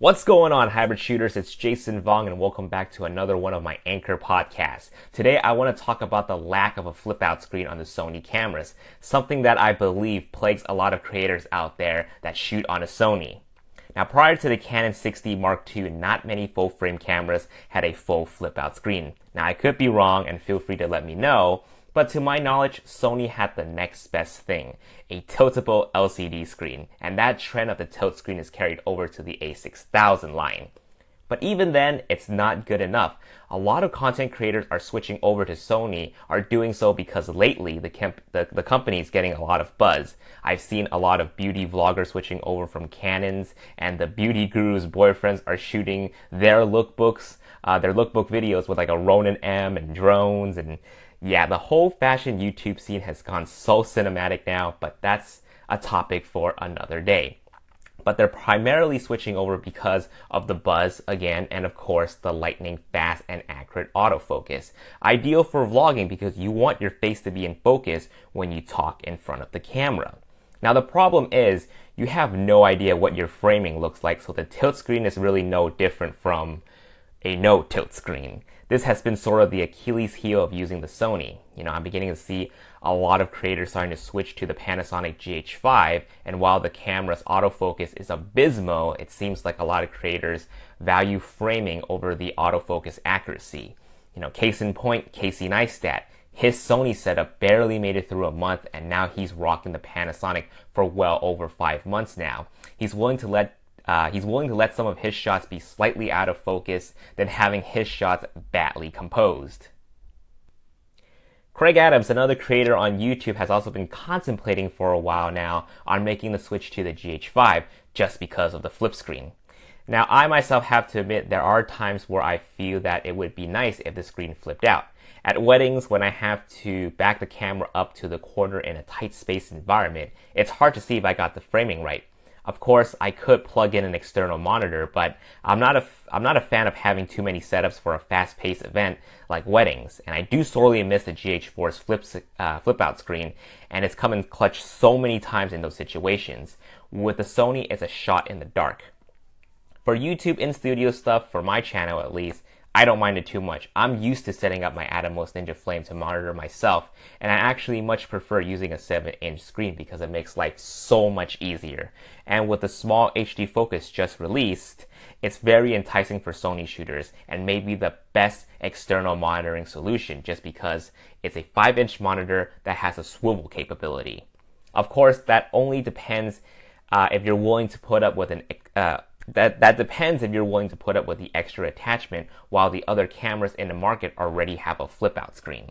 What's going on, hybrid shooters? It's Jason Vong, and welcome back to another one of my Anchor podcasts. Today, I want to talk about the lack of a flip out screen on the Sony cameras, something that I believe plagues a lot of creators out there that shoot on a Sony. Now, prior to the Canon 6D Mark II, not many full frame cameras had a full flip out screen. Now, I could be wrong, and feel free to let me know, but to my knowledge, Sony had the next best thing, a tiltable LCD screen, and that trend of the tilt screen is carried over to the a6000 line. But even then, it's not good enough. A lot of content creators are switching over to Sony, are doing so because lately the, camp- the, the company is getting a lot of buzz. I've seen a lot of beauty vloggers switching over from Canons, and the beauty gurus' boyfriends are shooting their lookbooks, uh, their lookbook videos with like a Ronin M and drones and yeah, the whole fashion YouTube scene has gone so cinematic now, but that's a topic for another day. But they're primarily switching over because of the buzz again, and of course the lightning fast and accurate autofocus. Ideal for vlogging because you want your face to be in focus when you talk in front of the camera. Now the problem is you have no idea what your framing looks like, so the tilt screen is really no different from a no tilt screen this has been sort of the Achilles heel of using the Sony. You know, I'm beginning to see a lot of creators starting to switch to the Panasonic GH5, and while the camera's autofocus is abysmal, it seems like a lot of creators value framing over the autofocus accuracy. You know, case in point, Casey Neistat. His Sony setup barely made it through a month, and now he's rocking the Panasonic for well over five months now. He's willing to let uh, he's willing to let some of his shots be slightly out of focus than having his shots badly composed. Craig Adams, another creator on YouTube, has also been contemplating for a while now on making the switch to the GH5 just because of the flip screen. Now, I myself have to admit there are times where I feel that it would be nice if the screen flipped out. At weddings, when I have to back the camera up to the corner in a tight space environment, it's hard to see if I got the framing right. Of course, I could plug in an external monitor, but I'm not a I'm not a fan of having too many setups for a fast-paced event like weddings, and I do sorely miss the GH4's flip uh, flip out screen, and it's come in clutch so many times in those situations. With the Sony, it's a shot in the dark. For YouTube in studio stuff, for my channel at least, I don't mind it too much. I'm used to setting up my Atomos Ninja Flame to monitor myself, and I actually much prefer using a 7 inch screen because it makes life so much easier. And with the SmallHD focus just released, it's very enticing for Sony shooters and maybe the best external monitoring solution just because it's a 5 inch monitor that has a swivel capability. Of course, that only depends uh, if you're willing to put up with an uh, that, that depends if you're willing to put up with the extra attachment while the other cameras in the market already have a flip out screen.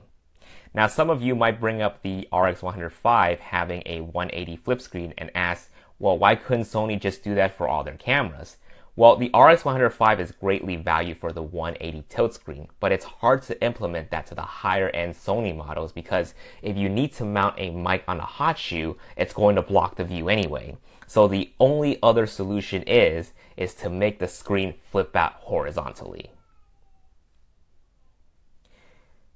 Now, some of you might bring up the RX105 having a 180 flip screen and ask, well, why couldn't Sony just do that for all their cameras? Well, the RX105 is greatly valued for the 180 tilt screen, but it's hard to implement that to the higher end Sony models because if you need to mount a mic on a hot shoe, it's going to block the view anyway. So the only other solution is is to make the screen flip out horizontally.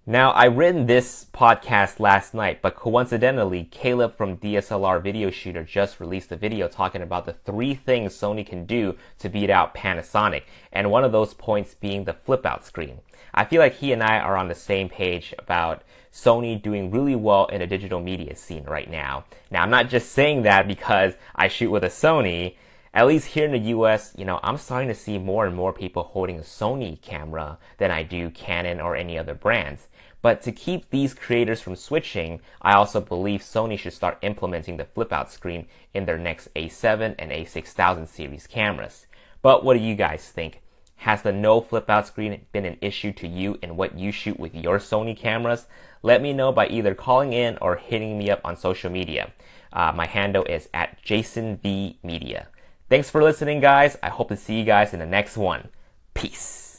Now, I written this podcast last night, but coincidentally, Caleb from DSLR Video Shooter just released a video talking about the three things Sony can do to beat out Panasonic, and one of those points being the flip out screen. I feel like he and I are on the same page about Sony doing really well in the digital media scene right now. Now, I'm not just saying that because I shoot with a Sony at least here in the US, you know, I'm starting to see more and more people holding a Sony camera than I do Canon or any other brands. But to keep these creators from switching, I also believe Sony should start implementing the flip out screen in their next A7 and A6000 series cameras. But what do you guys think? Has the no flip out screen been an issue to you in what you shoot with your Sony cameras? Let me know by either calling in or hitting me up on social media. Uh, my handle is at JasonVMedia. Thanks for listening, guys. I hope to see you guys in the next one. Peace.